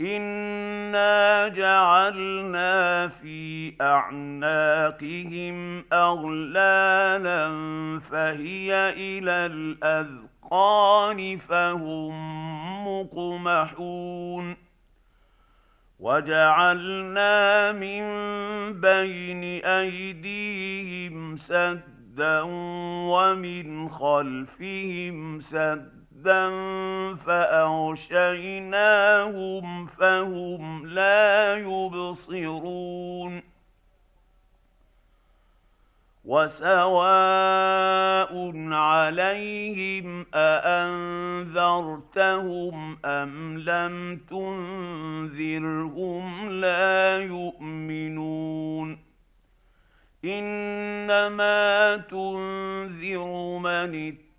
انا جعلنا في اعناقهم اغلالا فهي إلى الاذقان فهم مقمحون وجعلنا من بين ايديهم سدا ومن خلفهم سدا سدا فاغشيناهم فهم لا يبصرون وسواء عليهم اانذرتهم ام لم تنذرهم لا يؤمنون انما تنذر من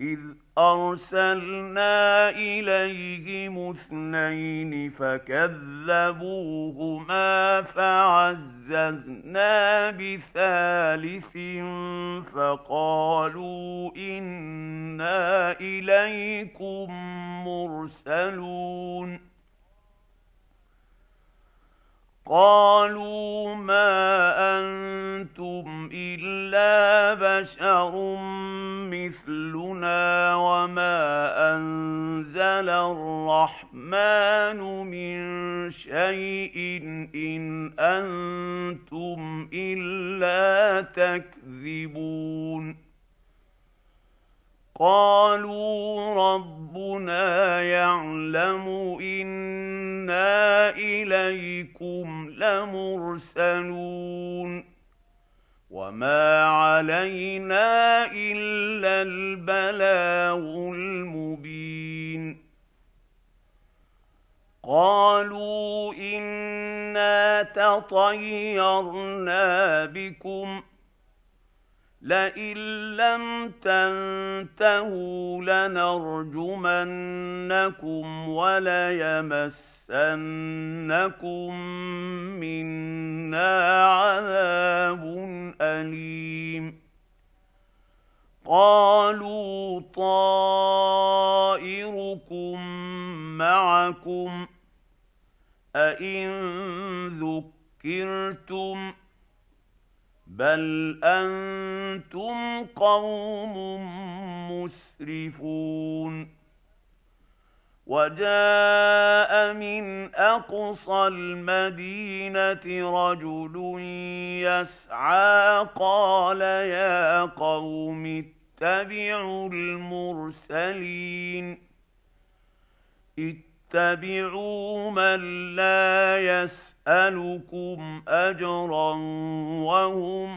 إذ أرسلنا إليهم اثنين فكذبوهما فعززنا بثالث فقالوا إنا إليكم مرسلون. قالوا ما أنتم إلا بشر مثلنا وما أنزل الرحمن من شيء إن أنتم إلا تكذبون. قالوا ربنا يعلم إنا إليكم لمرسلون. وما علينا الا البلاغ المبين قالوا انا تطيرنا بكم لئن لم تنتهوا لنرجمنكم وليمسنكم منا عذاب أليم. قالوا طائركم معكم أئن ذكرتم بل أنتم قوم مسرفون وجاء من اقصى المدينة رجل يسعى قال يا قوم اتبعوا المرسلين اتبعوا من لا يسألكم أجرا وهم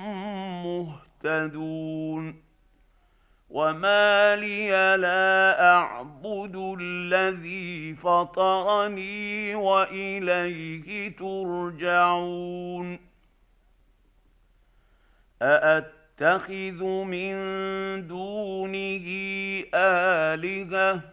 مهتدون وما لي لا أعبد الذي فطرني وإليه ترجعون أأتخذ من دونه آلهة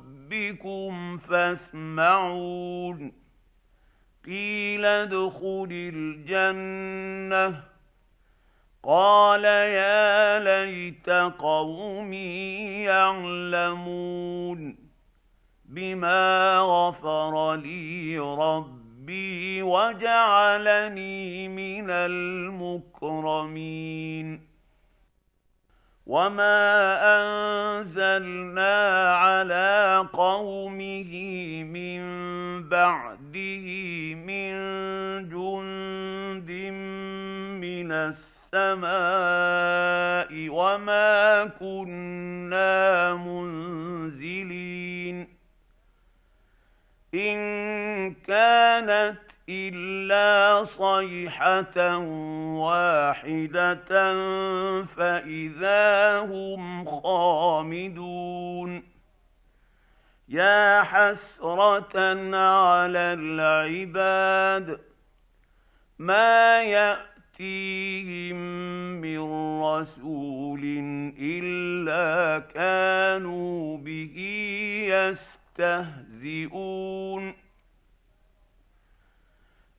ربكم فاسمعون. قيل ادخل الجنة. قال يا ليت قومي يعلمون. بما غفر لي ربي وجعلني من المكرمين. وما انزلنا على قومه من بعده من جند من السماء وما كنا منزلين ان كانت إلا صيحة واحدة فإذا هم خامدون. يا حسرة على العباد ما يأتيهم من رسول إلا كانوا به يستهزئون.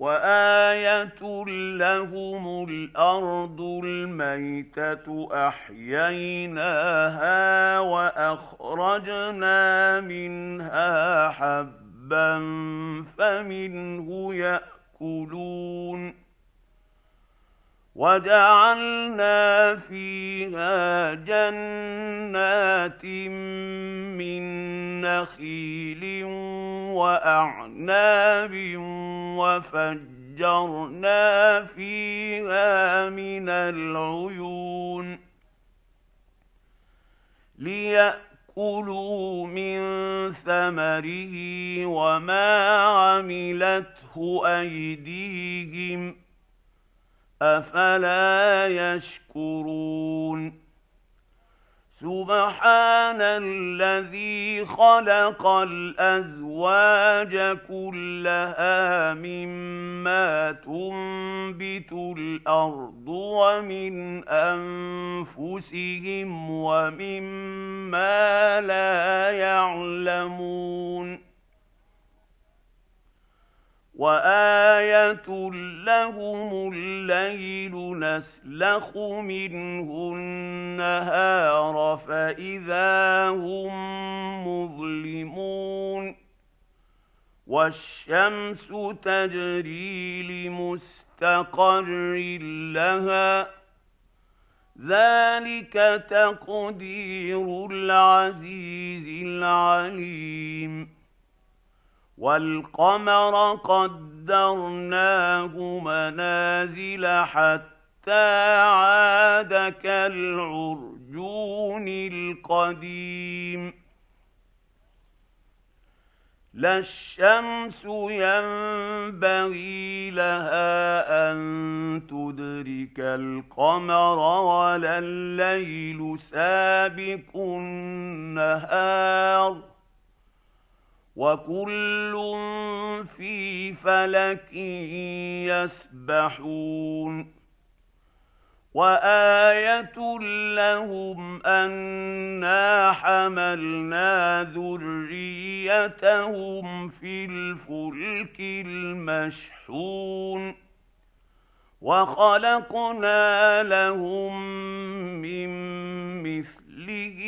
وآية لهم الأرض الميتة أحييناها وأخرجنا منها حبا فمنه يأكلون وجعلنا فيها جنات من نخيل وأعناب وفجرنا فيها من العيون ليأكلوا من ثمره وما عملته أيديهم أفلا يشكرون؟ سبحان الذي خلق الأزواج كلها مما تنبت الأرض ومن أنفسهم ومما لا يعلمون. وآية لهم الليل نسلخ منه النهار فإذا هم مظلمون والشمس تجري لمستقر لها ذلك تقدير العزيز العليم والقمر قدرناه منازل حتى عاد كالعرجون القديم. لا الشمس ينبغي لها أن تدرك القمر ولا الليل سابق النهار. وكل في فلك يسبحون وآية لهم أنا حملنا ذريتهم في الفلك المشحون وخلقنا لهم من مثله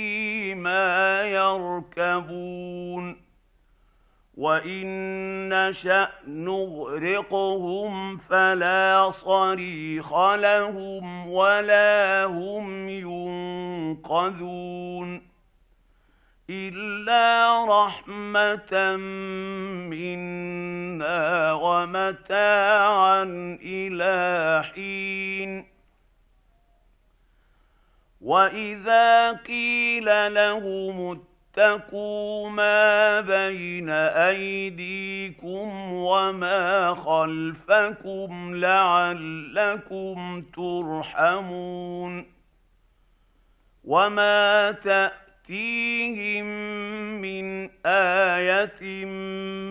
ما يركبون وان نشا نغرقهم فلا صريخ لهم ولا هم ينقذون الا رحمه منا ومتاعا إلى حين واذا قيل لهم اتقوا ما بين أيديكم وما خلفكم لعلكم ترحمون وما تأتيهم من آية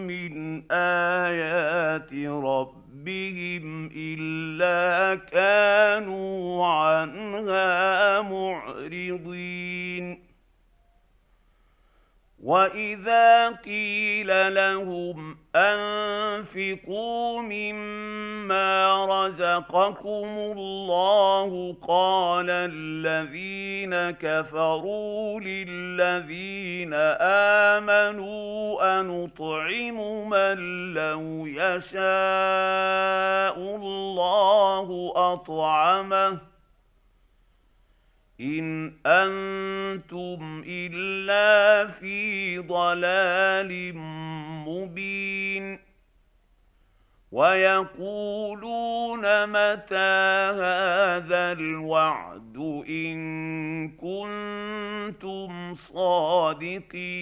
من آيات ربهم إلا كانوا عنها معرضين واذا قيل لهم انفقوا مما رزقكم الله قال الذين كفروا للذين امنوا انطعم من لو يشاء الله اطعمه ان أنتم الا في ضلال مبين ويقولون متى هذا الوعد ان كنتم صادقين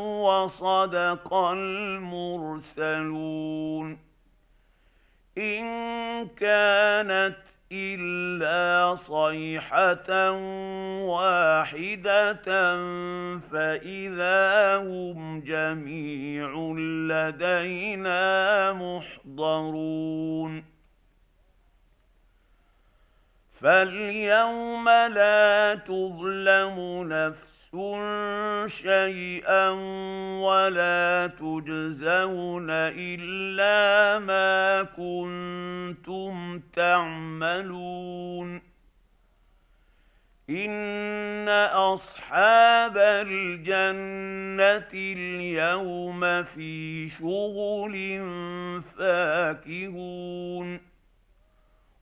وصدق المرسلون. إن كانت إلا صيحة واحدة فإذا هم جميع لدينا محضرون. فاليوم لا تظلم نفس شيئا ولا تجزون إلا ما كنتم تعملون. إن أصحاب الجنة اليوم في شغل فاكهون.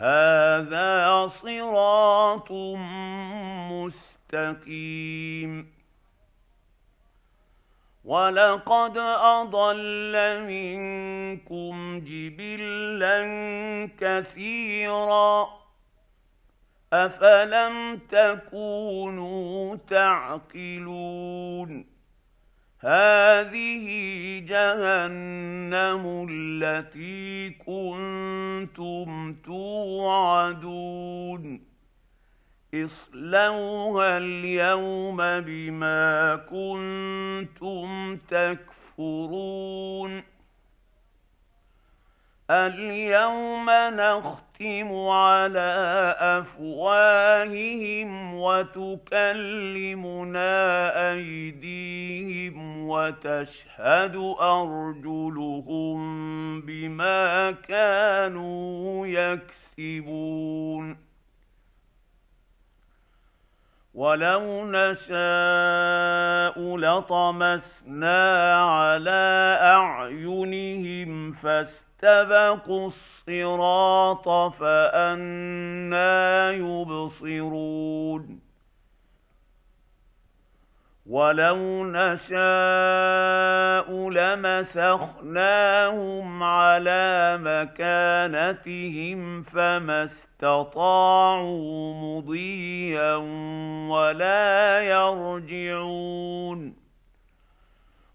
هذا صراط مستقيم. ولقد اضل منكم جبلا كثيرا. افلم تكونوا تعقلون هذه جهنم التي كنتم توعدون. اصلوها اليوم بما كنتم تكفرون. اليوم نختم على أفواههم وتكلمنا أيديهم وتشهد أرجلهم بما كانوا يكسبون. ولو نشاء لطمسنا على اعينهم فاستبقوا الصراط فانى يبصرون. ولو نشاء لمسخناهم على مكانتهم فما استطاعوا مضيا ولا يرجعون.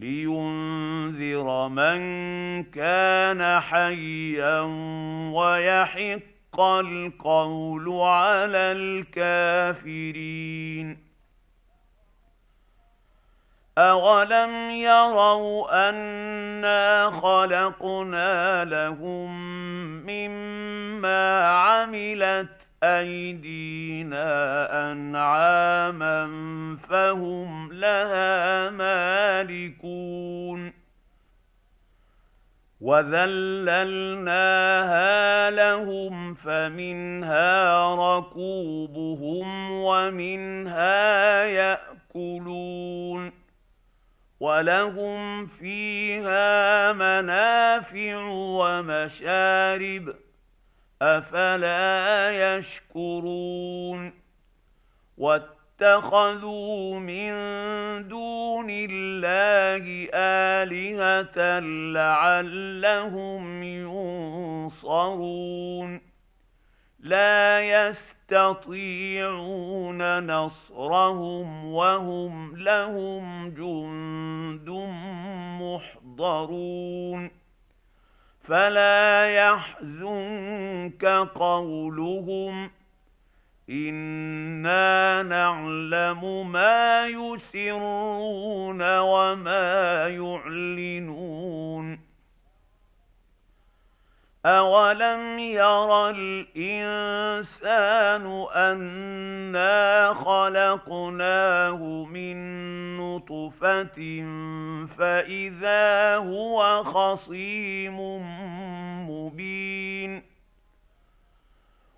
لينذر من كان حيا ويحق القول على الكافرين اولم يروا انا خلقنا لهم مما عملت أيدينا أنعاما فهم لها مالكون وذللناها لهم فمنها ركوبهم ومنها يأكلون ولهم فيها منافع ومشارب أفلا يشكرون واتخذوا من دون الله آلهة لعلهم ينصرون لا يستطيعون نصرهم وهم لهم جند محضرون فلا يحزنك قولهم إنا نعلم ما يسرون وما يعلنون أولم ير الإنسان أنا خلقناه من نطفة فإذا هو خصيم مبين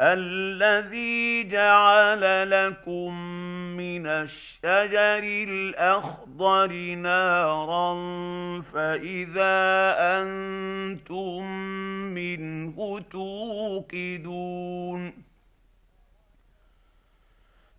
الذي جعل لكم من الشجر الأخضر نارا فإذا أنتم منه توقدون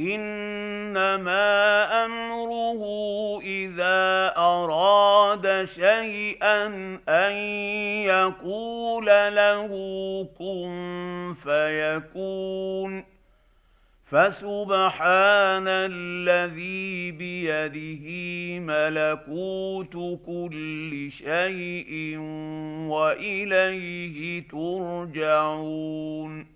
إنما أمره إذا أراد شيئا أن يقول له كن فيكون. فسبحان الذي بيده ملكوت كل شيء وإليه ترجعون.